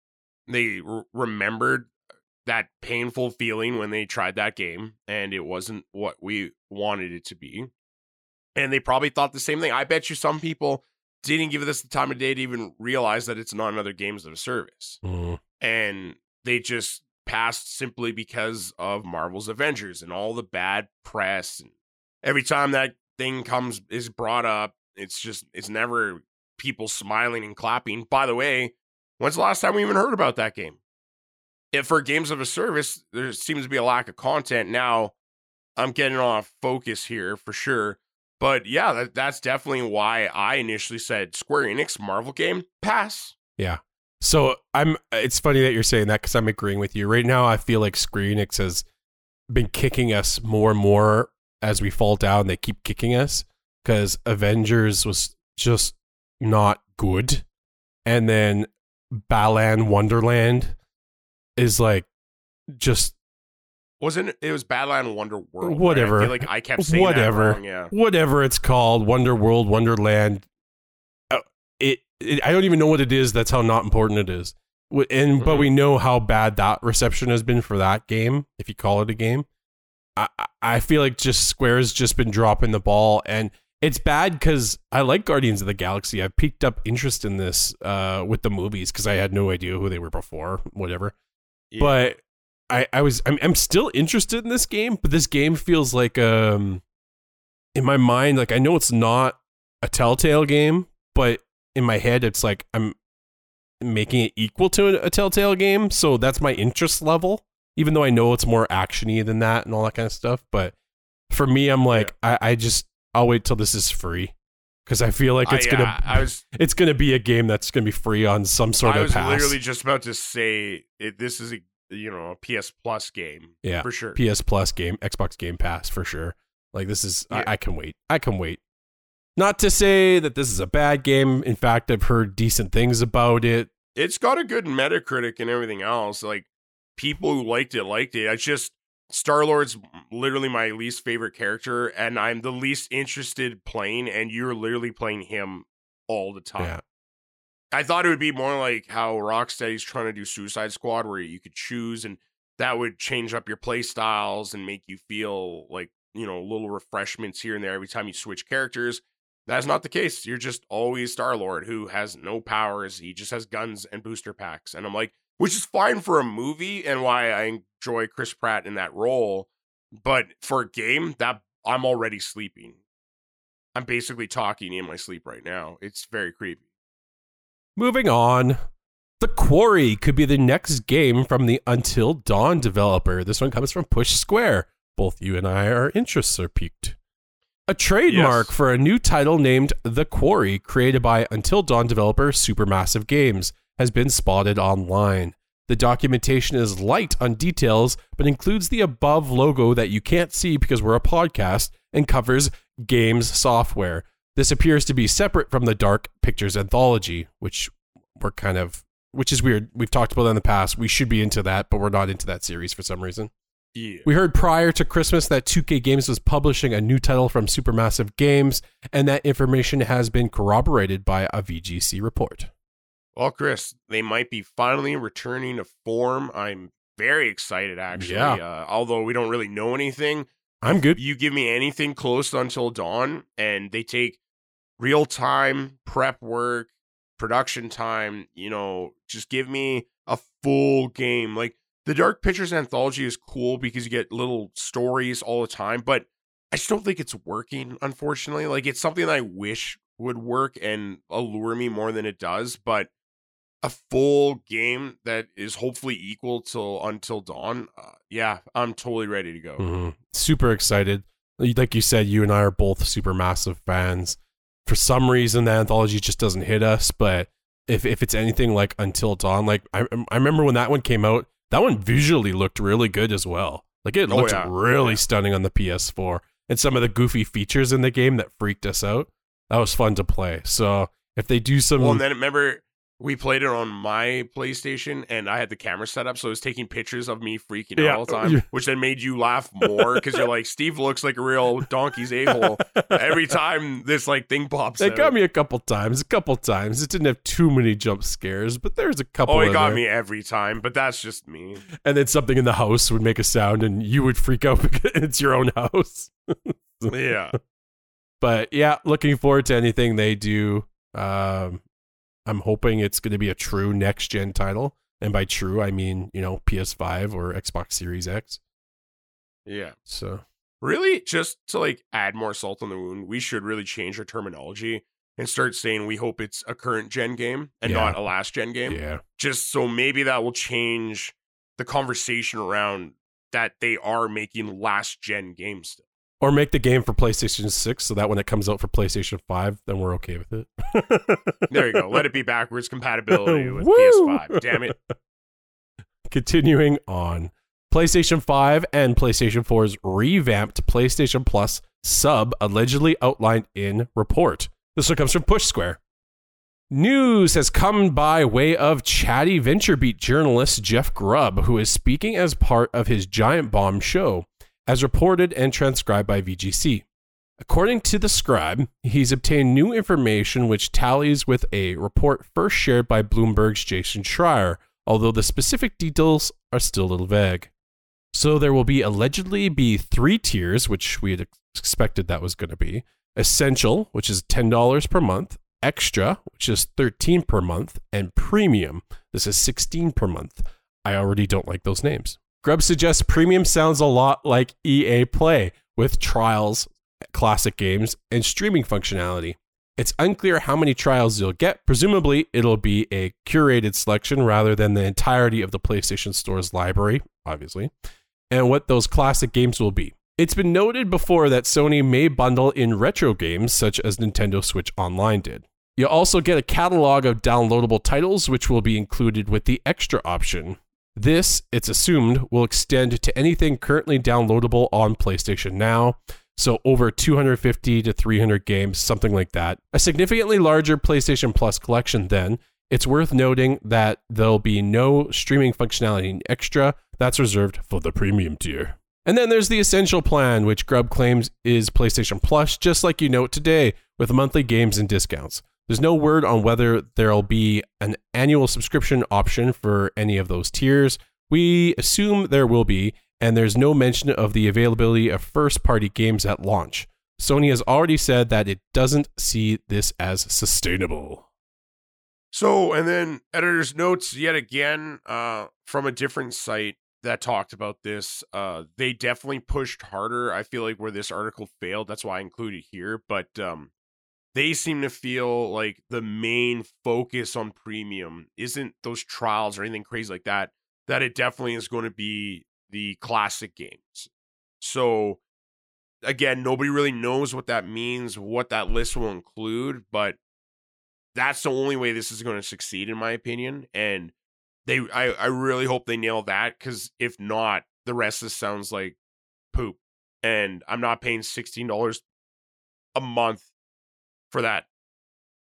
they r- remembered that painful feeling when they tried that game and it wasn't what we wanted it to be. And they probably thought the same thing. I bet you some people didn't give this the time of day to even realize that it's not another games of a service. Mm. And they just passed simply because of Marvel's Avengers and all the bad press. And every time that thing comes is brought up, it's just it's never people smiling and clapping. By the way, when's the last time we even heard about that game? If for games of a service, there seems to be a lack of content. Now, I'm getting off focus here for sure. But yeah, that, that's definitely why I initially said Square Enix Marvel game pass. Yeah. So I'm. It's funny that you're saying that because I'm agreeing with you right now. I feel like Square Enix has been kicking us more and more as we fall down. They keep kicking us because Avengers was just not good, and then Balan Wonderland is like just Wasn't it? It was Badland Wonder World. right? Whatever. I feel like I kept saying Whatever. Wrong, yeah. whatever it's called, Wonder World, Wonderland. Uh, it, it, I don't even know what it is. That's how not important it is. And but Mhm. we know how bad that reception has been for that game, if you call it a game. I I- I feel like just Square's just been dropping the ball, and it's bad because I like Guardians of the Galaxy. I've piqued up interest in this uh, with the movies because I had no idea who they were before. Whatever Yeah. but I, I was I'm, I'm still interested in this game, but this game feels like um in my mind like I know it's not a Telltale game, but in my head it's like I'm making it equal to a, Telltale game, so that's my interest level. Even though I know it's more actiony than that and all that kind of stuff, but for me, I'm like I, I just I'll wait till this is free because I feel like it's I, gonna uh, I was it's gonna be a game that's gonna be free on some sort I of I was pass. literally just about to say it, this is a you know a PS Plus game. Yeah, for sure. PS Plus game, Xbox Game Pass for sure. Like this is, Yeah. I, I can wait. I can wait. Not to say that this is a bad game. In fact, I've heard decent things about it. it's got a good Metacritic and everything else. Like people who liked it liked it. I just Star Lord's literally my least favorite character, and I'm the least interested playing. And you're literally playing him all the time. Yeah, I thought it would be more like how Rocksteady's trying to do Suicide Squad, where you could choose and that would change up your play styles and make you feel like, you know, little refreshments here and there every time you switch characters. That's not the case. You're just always Star Lord who has no powers. He just has guns and booster packs. And I'm like, which is fine for a movie and why I enjoy Chris Pratt in that role. But for a game, that I'm already sleeping. I'm basically talking in my sleep right now. It's very creepy. Moving on. The Quarry could be the next game from the Until Dawn developer. This one comes from Push Square. Both you and I, our interests are piqued. A trademark Yes. for a new title named The Quarry, created by Until Dawn developer Supermassive Games, has been spotted online. The documentation is light on details, but includes the above logo that you can't see because we're a podcast and covers games software. This appears to be separate from the Dark Pictures anthology, which we're kind of, which is weird. We've talked about that in the past. We should be into that, but we're not into that series for some reason. Yeah. We heard prior to Christmas that 2K Games was publishing a new title from Supermassive Games, and that information has been corroborated by a VGC report. Well, Chris, they might be finally returning to form. I'm very excited, actually. Yeah. Uh, although we don't really know anything. I'm good. You give me anything close to until dawn, and they take real time prep work, production time. You know, just give me a full game. Like the Dark Pictures anthology is cool because you get little stories all the time, but I just don't think it's working. Unfortunately, like it's something that I wish would work and allure me more than it does, but a full game that is hopefully equal till until dawn. Uh, yeah, I'm totally ready to go. Mhm. Super excited. Like you said, you and I are both super massive fans. For some reason, the anthology just doesn't hit us. But if if it's anything like Until Dawn, like I I remember when that one came out, that one visually looked really good as well. Like it Oh, looked yeah. really Yeah. stunning on the PS4, and some of the goofy features in the game that freaked us out. That was fun to play. So if they do some, Well, and then remember we played it on my PlayStation and I had the camera set up, so it was taking pictures of me freaking Yeah. out all the time, which then made you laugh more because you're like, Steve looks like a real donkey's a hole every time this like thing pops It out. got me a couple times, a couple times. It didn't have too many jump scares, but there's a couple. Oh, it got there. me every time, but that's just me. And then something in the house would make a sound, and you would freak out because it's your own house. Yeah. But yeah, looking forward to anything they do. Um, I'm hoping it's going to be a true next gen title, and by true I mean you know PS5 or Xbox Series X. Yeah. So Really, just to like add more salt on the wound, we should really change our terminology and start saying we hope it's a current gen game and Yeah. not a last gen game. yeah, Just so maybe that will change the conversation around that they are making last gen games still. Or make the game for PlayStation 6 so that when it comes out for PlayStation 5, then we're okay with it. There you go. Let it be backwards compatibility with Woo! PS5. Damn it. Continuing on, PlayStation 5 and PlayStation 4's revamped PlayStation Plus sub allegedly outlined in report. This one comes from Push Square. News has come by way of chatty VentureBeat journalist Jeff Grubb, who is speaking as part of his Giant Bomb show, as reported and transcribed by VGC. According to the scribe, he's obtained new information which tallies with a report first shared by Bloomberg's Jason Schreier, although the specific details are still a little vague. So there will be allegedly be three tiers, which we had expected that was going to be. Essential, which is $10 per month, Extra, which is 13 per month, and Premium, this is 16 per month. I already don't like those names. Grubb suggests Premium sounds a lot like EA Play with trials, classic games, and streaming functionality. It's unclear how many trials you'll get. Presumably, it'll be a curated selection rather than the entirety of the PlayStation Store's library, obviously, and what those classic games will be. It's been noted before that Sony may bundle in retro games such as Nintendo Switch Online did. You'll also get a catalog of downloadable titles, which will be included with the extra option. This, it's assumed, will extend to anything currently downloadable on PlayStation Now, so over 250 to 300 games, something like that. A significantly larger PlayStation Plus collection, then. It's worth noting that there'll be no streaming functionality Extra, that's reserved for the premium tier. And then there's the Essential plan, which Grubb claims is PlayStation Plus, just like you note today, with monthly games and discounts. There's no word on whether there'll be an annual subscription option for any of those tiers. We assume there will be, and there's no mention of the availability of first party games at launch. Sony has already said that it doesn't see this as sustainable. So, and then editor's notes yet again uh, from a different site that talked about this. Uh, they definitely pushed harder. I feel like where this article failed, that's why I included here. But um, they seem to feel like the main focus on premium isn't those trials or anything crazy like that. That it definitely is going to be the classic games. So, again, nobody really knows what that means, what that list will include, but that's the only way this is going to succeed in my opinion and they i, I really hope they nail that because if not the rest of this sounds like poop and i'm not paying $16 a month for that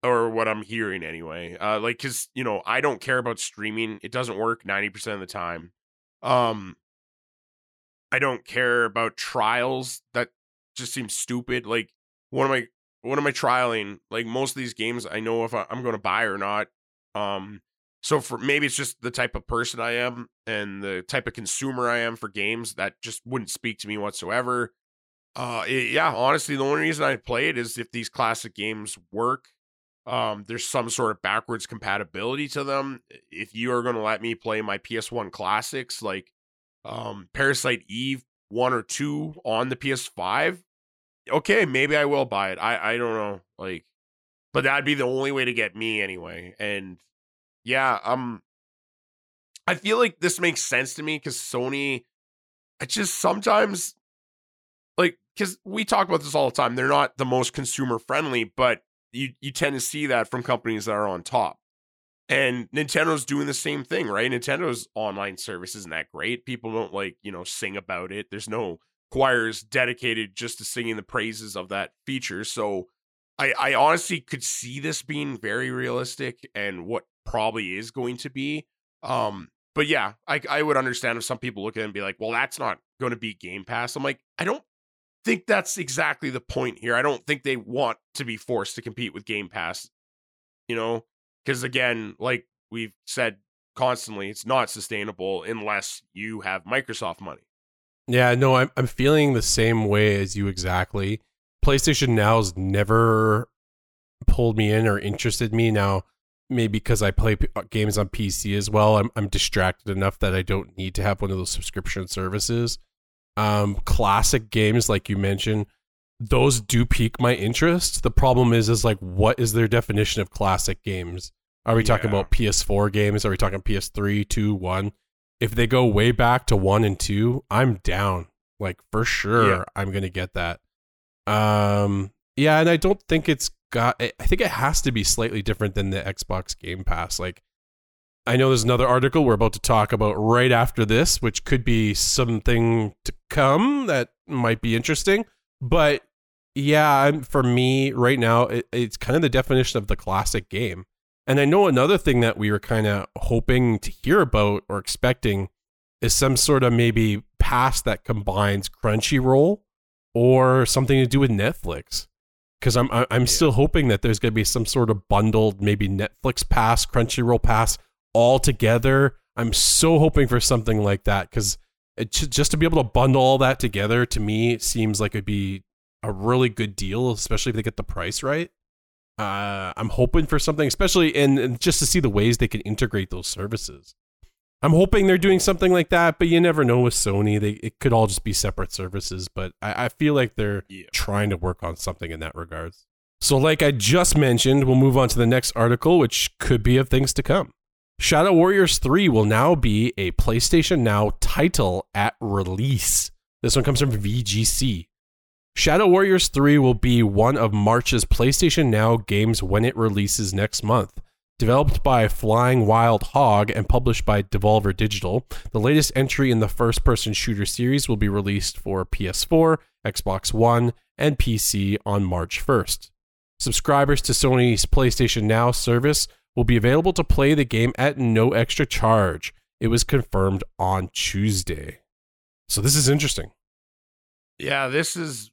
or what i'm hearing anyway uh like because you know i don't care about streaming it doesn't work 90% of the time um i don't care about trials that just seems stupid like what am I, what am I trialing? Like most of these games, I know if I, I'm going to buy or not. Um, so for maybe it's just the type of person I am and the type of consumer I am for games that just wouldn't speak to me whatsoever. Uh, it- yeah, honestly, the only reason I play it is if these classic games work. Um, there's some sort of backwards compatibility to them. If you are going to let me play my PS1 classics like um, Parasite Eve one or two on the PS5, okay, maybe I will buy it. I I don't know, like, but that'd be the only way to get me anyway. And yeah, um, I feel like this makes sense to me because Sony, I just sometimes because we talk about this all the time. They're not the most consumer friendly, but you you tend to see that from companies that are on top. And Nintendo's doing the same thing, right? Nintendo's online service isn't that great. People don't like, you know, sing about it. There's no choirs dedicated just to singing the praises of that feature. So I, I honestly could see this being very realistic and what probably is going to be. Um, but yeah, I I would understand if some people look at it and be like, well, that's not going to be Game Pass. I'm like, I don't think that's exactly the point here. I don't think they want to be forced to compete with Game Pass. You know, because again, like we've said constantly, it's not sustainable unless you have Microsoft money. Yeah, no, I'm I'm feeling the same way as you exactly. PlayStation Now's never pulled me in or interested me. Now, maybe because I play p- uh, games on PC as well, I'm I'm distracted enough that I don't need to have one of those subscription services. Um, classic games like you mentioned, those do pique my interest. The problem is, is like, what is their definition of classic games? Are we talking about PS4 games? Are we talking PS3, 2, 1? If they go way back to 1 and 2, I'm down. Like for sure Yeah. I'm going to get that. Um yeah, and I don't think it's got I think it has to be slightly different than the Xbox Game Pass. Like I know there's another article we're about to talk about right after this, which could be something to come that might be interesting. But yeah, for me right now, it, it's kind of the definition of the classic game. And I know another thing that we were kind of hoping to hear about or expecting is some sort of maybe pass that combines Crunchyroll or something to do with Netflix. Because I'm I'm Yeah. still hoping that there's going to be some sort of bundled maybe Netflix pass, Crunchyroll pass all together. I'm so hoping for something like that because just to be able to bundle all that together to me it seems like it'd be a really good deal, especially if they get the price right. Uh, I'm hoping for something, especially and, and just to see the ways they can integrate those services. I'm hoping they're doing something like that, but you never know with Sony. They it could all just be separate services, but I, I feel like they're Yeah. trying to work on something in that regards. So, like I just mentioned, we'll move on to the next article, which could be of things to come. Shadow Warriors 3 will now be a PlayStation Now title at release. This one comes from VGC. Shadow Warriors 3 will be one of March's PlayStation Now games when it releases next month. Developed by Flying Wild Hog and published by Devolver Digital, the latest entry in the first person shooter series will be released for PS4, Xbox One, and PC on March 1st. Subscribers to Sony's PlayStation Now service will be available to play the game at no extra charge. It was confirmed on Tuesday. So this is interesting. Yeah, this is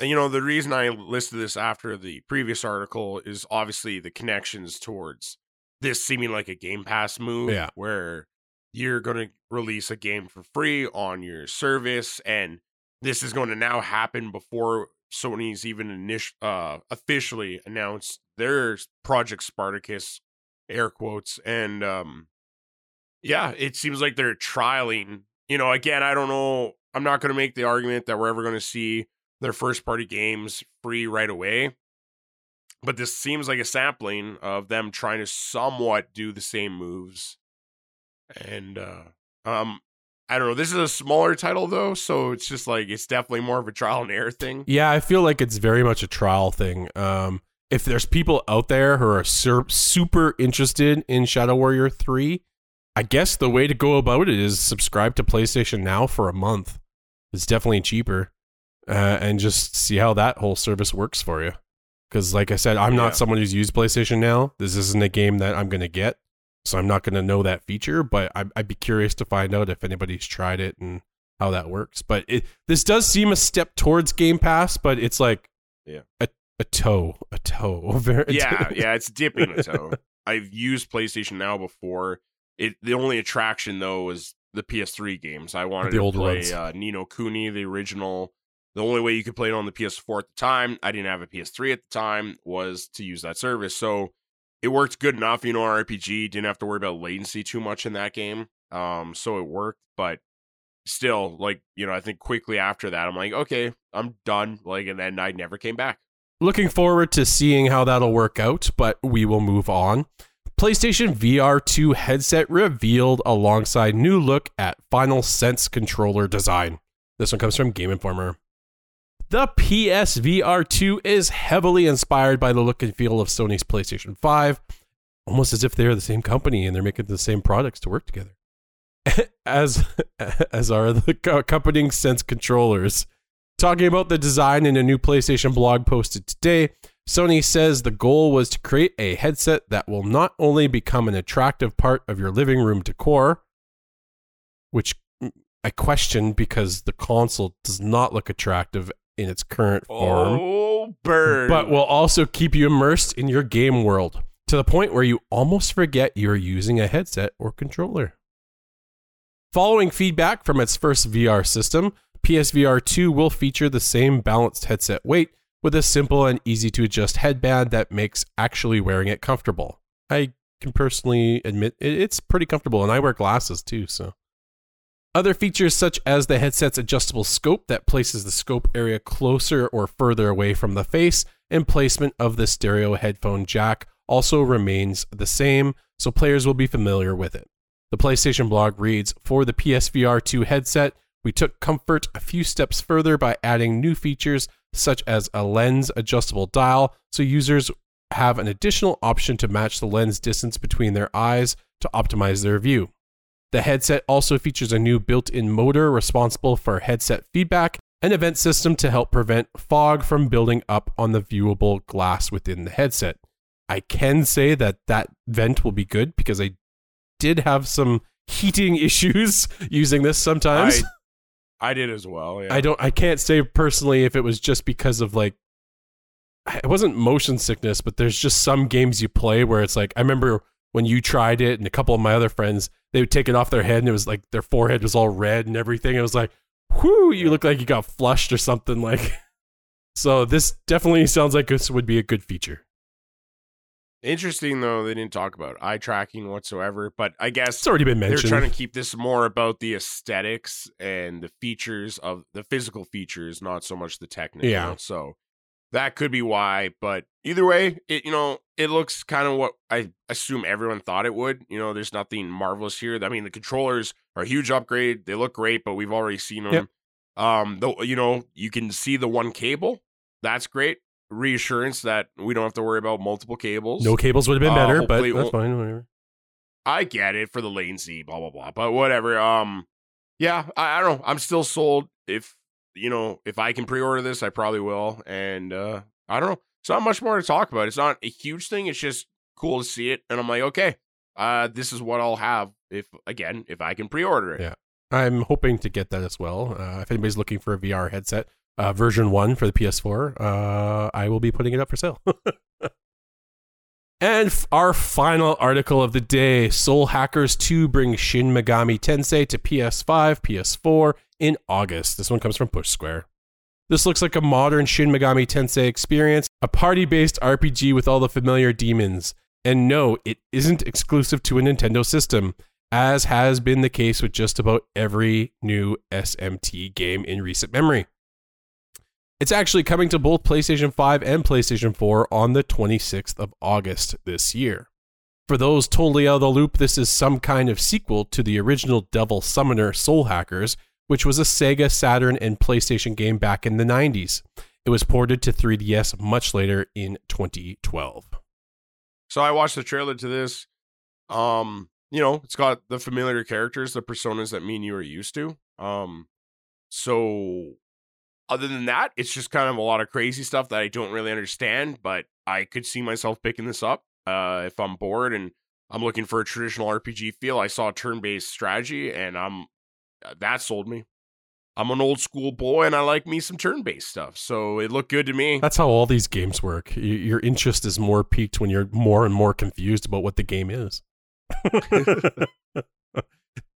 you know the reason I listed this after the previous article is obviously the connections towards this seeming like a Game Pass move, Yeah. where you're going to release a game for free on your service, and this is going to now happen before Sony's even init- uh, officially announced their Project Spartacus, air quotes, and um, yeah, it seems like they're trialing. You know, again, I don't know. I'm not going to make the argument that we're ever going to see their first party games free right away. But this seems like a sampling of them trying to somewhat do the same moves. And uh um I don't know. This is a smaller title though, so it's just like it's definitely more of a trial and error thing. Yeah, I feel like it's very much a trial thing. Um, if there's people out there who are sur- super interested in Shadow Warrior 3, I guess the way to go about it is subscribe to PlayStation Now for a month. It's definitely cheaper. Uh, and just see how that whole service works for you. Because, like I said, I'm Yeah. not someone who's used PlayStation Now. This isn't a game that I'm going to get. So I'm not going to know that feature, but I'd, I'd be curious to find out if anybody's tried it and how that works. But it, this does seem a step towards Game Pass, but it's like Yeah. a, a toe, a toe. Yeah, yeah, it's dipping a toe. I've used PlayStation Now before. It the only attraction though was the PS3 games. I wanted The to old play uh, Ni no Kuni, the original. The only way you could play it on the PS4 at the time, I didn't have a PS3 at the time, was to use that service. So it worked good enough, you know, RPG, didn't have to worry about latency too much in that game. Um, so it worked, but still, like, you know, I think quickly after that, I'm like, okay, I'm done. Like, and then I never came back. Looking forward to seeing how that'll work out, but we will move on. PlayStation VR 2 headset revealed alongside new look at Final Sense controller design. This one comes from Game Informer. The PSVR 2 is heavily inspired by the look and feel of Sony's PlayStation 5, almost as if they're the same company and they're making the same products to work together. as as are the accompanying Sense controllers. Talking about the design in a new PlayStation blog posted today, Sony says the goal was to create a headset that will not only become an attractive part of your living room decor, which I question because the console does not look attractive in its current form, Oh, bird. but will also keep you immersed in your game world to the point where you almost forget you're using a headset or controller. Following feedback from its first VR system, PSVR 2 will feature the same balanced headset weight with a simple and easy to adjust headband that makes actually wearing it comfortable. I can personally admit it's pretty comfortable, and I wear glasses too, so. Other features, such as the headset's adjustable scope that places the scope area closer or further away from the face, and placement of the stereo headphone jack, also remains the same, so players will be familiar with it. The PlayStation blog reads For the PSVR 2 headset, we took comfort a few steps further by adding new features such as a lens adjustable dial, so users have an additional option to match the lens distance between their eyes to optimize their view. The headset also features a new built in motor responsible for headset feedback, an event system to help prevent fog from building up on the viewable glass within the headset. I can say that that vent will be good because I did have some heating issues using this sometimes. I, I did as well. Yeah. I don't I can't say personally if it was just because of like it wasn't motion sickness, but there's just some games you play where it's like I remember when you tried it and a couple of my other friends, they would take it off their head and it was like their forehead was all red and everything. It was like, whoo, you look like you got flushed or something like so this definitely sounds like this would be a good feature. Interesting though, they didn't talk about eye tracking whatsoever. But I guess It's already been mentioned. they're trying to keep this more about the aesthetics and the features of the physical features, not so much the technical. Yeah. So that could be why. But either way, it you know it looks kind of what I assume everyone thought it would. You know, there's nothing marvelous here. I mean, the controllers are a huge upgrade. They look great, but we've already seen them. Yep. Um, though you know you can see the one cable. That's great. Reassurance that we don't have to worry about multiple cables. no cables would have been Uh, better, but hopefully it that's fine, whatever. I get it for the latency, blah blah blah. But whatever. Um, yeah, I, I don't know. I'm still sold. If you know, if I can pre-order this, I probably will. And uh, I don't know. It's not much more to talk about. It's not a huge thing. It's just cool to see it, and I'm like, okay, uh, this is what I'll have if again if I can pre-order it. Yeah. I'm hoping to get that as well. Uh, if anybody's looking for a VR headset, uh, version one for the PS4, uh, I will be putting it up for sale. and f- our final article of the day Soul Hackers 2 brings Shin Megami Tensei to PS5, PS4 in August. This one comes from Push Square. This looks like a modern Shin Megami Tensei experience, a party based RPG with all the familiar demons. And no, it isn't exclusive to a Nintendo system as has been the case with just about every new SMT game in recent memory. It's actually coming to both PlayStation 5 and PlayStation 4 on the 26th of August this year. For those totally out of the loop, this is some kind of sequel to the original Devil Summoner Soul Hackers, which was a Sega, Saturn, and PlayStation game back in the 90s. It was ported to 3DS much later in 2012. So I watched the trailer to this. Um, you know, it's got the familiar characters, the personas that me and you are used to. Um, so other than that, it's just kind of a lot of crazy stuff that I don't really understand, but I could see myself picking this up uh if I'm bored and I'm looking for a traditional RPG feel. I saw turn-based strategy and I'm uh, that sold me. I'm an old school boy and I like me some turn-based stuff. So it looked good to me. That's how all these games work. Your interest is more peaked when you're more and more confused about what the game is.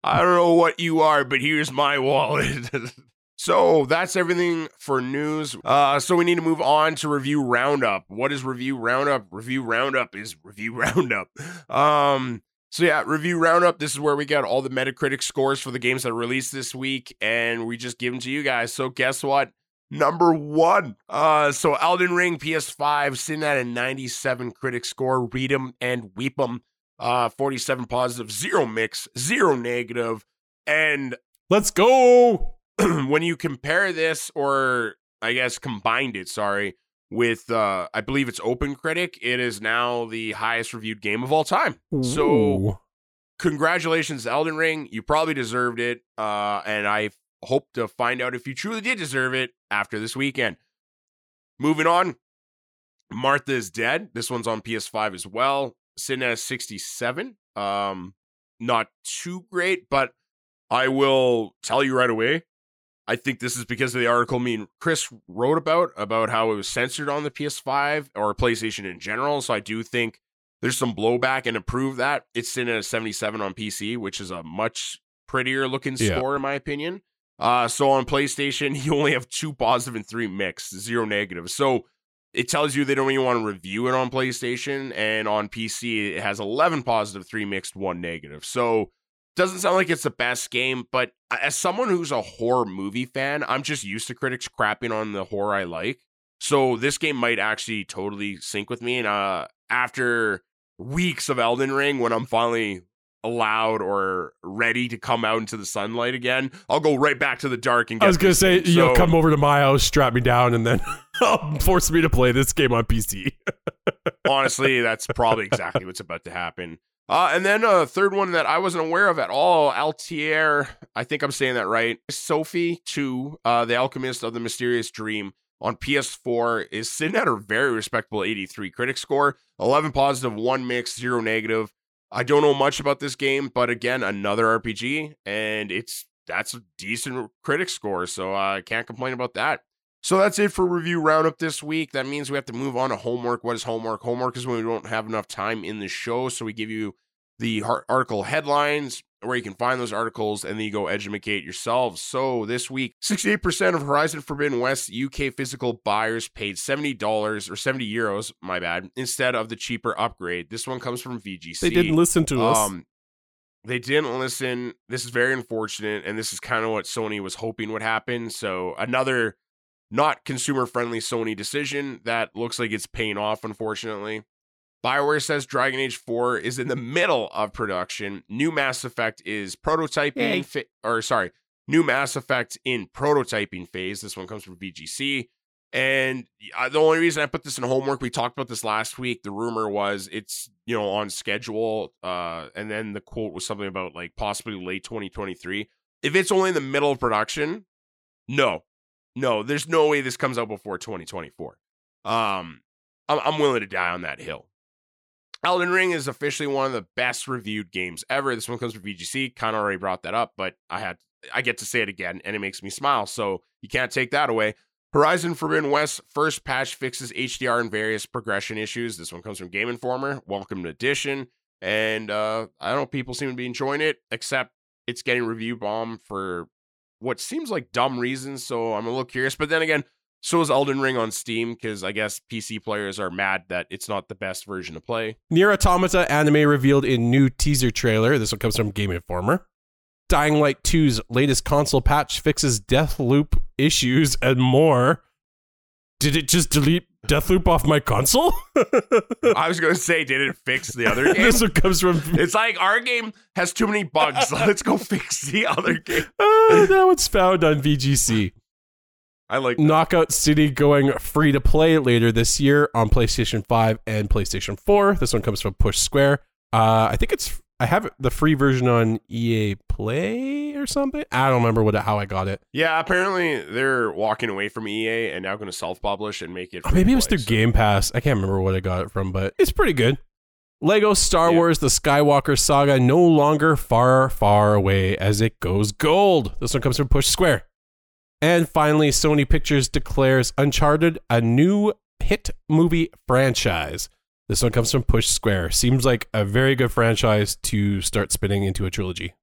I don't know what you are, but here's my wallet. so that's everything for news. Uh, so we need to move on to review roundup. What is review roundup? Review roundup is review roundup. Um, so yeah, review roundup. This is where we got all the Metacritic scores for the games that released this week, and we just give them to you guys. So guess what? Number one. Uh, so Elden Ring PS5 sitting at a 97 critic score. Read 'em and weep 'em uh 47 positive zero mix zero negative and Let's go. when you compare this or i guess combined it sorry with uh i believe it's open critic it is now the highest reviewed game of all time so Ooh. congratulations elden ring you probably deserved it uh and i hope to find out if you truly did deserve it after this weekend moving on Martha is Dead. This one's on PS5 as well. Sitting at 67. Um, not too great, but I will tell you right away. I think this is because of the article me and Chris wrote about about how it was censored on the PS5 or PlayStation in general. So I do think there's some blowback, and to prove that, it's sitting at a 77 on PC, which is a much prettier looking Yeah. score in my opinion. Uh, so on PlayStation, you only have two positive and three mixed, zero negative. So it tells you they don't even want to review it on PlayStation, and on PC it has 11 positive, three mixed, one negative. So doesn't sound like it's the best game, but as someone who's a horror movie fan, I'm just used to critics crapping on the horror I like. So this game might actually totally sync with me. And uh, after weeks of Elden Ring, when I'm finally allowed or ready to come out into the sunlight again, I'll go right back to the dark and get I was gonna say, game. you know, So- come over to my house, strap me down, and then force me to play this game on PC. honestly, that's probably exactly what's about to happen. Uh, and then a third one that I wasn't aware of at all, Altier, I think I'm saying that right. Sophie 2, uh, The Alchemist of the Mysterious Dream on PS4 is sitting at a very respectable 83 critic score, 11 positive, 1 mixed, 0 negative. I don't know much about this game, but again, another RPG, and it's that's a decent critic score, so I can't complain about that. So that's it for review roundup this week. That means we have to move on to homework. What is homework? Homework is when we don't have enough time in the show, so we give you the article headlines where you can find those articles and then you go educate yourselves. So this week, 68% of Horizon Forbidden West UK physical buyers paid $70 or 70 euros, my bad, instead of the cheaper upgrade. This one comes from VGC. they didn't listen to us. Um, they didn't listen. This is very unfortunate, and this is kind of what Sony was hoping would happen. So another not consumer friendly Sony decision that looks like it's paying off, unfortunately. Bioware says Dragon Age 4 is in the middle of production. New Mass Effect is prototyping, fa- or sorry, New Mass Effect in prototyping phase. This one comes from VGC. And uh, the only reason I put this in homework, we talked about this last week. The rumor was it's you know on schedule, uh, and then the quote was something about like possibly late 2023. If it's only in the middle of production, no, no, there's no way this comes out before 2024. Um, I'm, willing to die on that hill. Elden Ring is officially one of the best reviewed games ever. This one comes from VGC. Kind of already brought that up, but I had I get to say it again, and it makes me smile. So you can't take that away. Horizon Forbidden West first patch fixes HDR and various progression issues. This one comes from Game Informer. Welcome to Edition, and uh, I don't know people seem to be enjoying it, except it's getting review bomb for what seems like dumb reasons. So I'm a little curious. But then again, so is Elden Ring on Steam because I guess PC players are mad that it's not the best version to play. NieR Automata anime revealed in new teaser trailer. This one comes from Game Informer. Dying Light 2's latest console patch fixes Deathloop issues and more. Did it just delete Deathloop off my console? I was gonna say, did it fix the other game? this one comes from It's like our game has too many bugs. Let's go fix the other game. uh, that one's found on VGC. I like Knockout City going free to play later this year on PlayStation 5 and PlayStation 4. This one comes from Push Square. Uh, I think it's I have the free version on EA Play or something. I don't remember what how I got it. Yeah, apparently they're walking away from EA and now going to self-publish and make it. Oh, maybe it was free through so- Game Pass. I can't remember what I got it from, but it's pretty good. Lego Star Yeah. Wars: The Skywalker Saga no longer far, far away as it goes gold. This one comes from Push Square. And finally, Sony Pictures declares Uncharted a new hit movie franchise. This one comes from Push Square. Seems like a very good franchise to start spinning into a trilogy.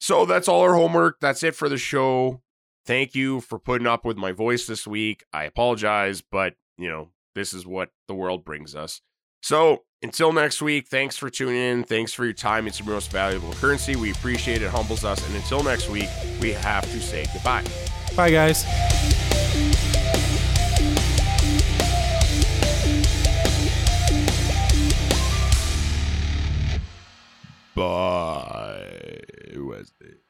So that's all our homework. That's it for the show. Thank you for putting up with my voice this week. I apologize, but you know, this is what the world brings us. So until next week, thanks for tuning in. Thanks for your time. It's your most valuable currency. We appreciate it, humbles us. And until next week, we have to say goodbye. Bye, guys. Bye, Wednesday.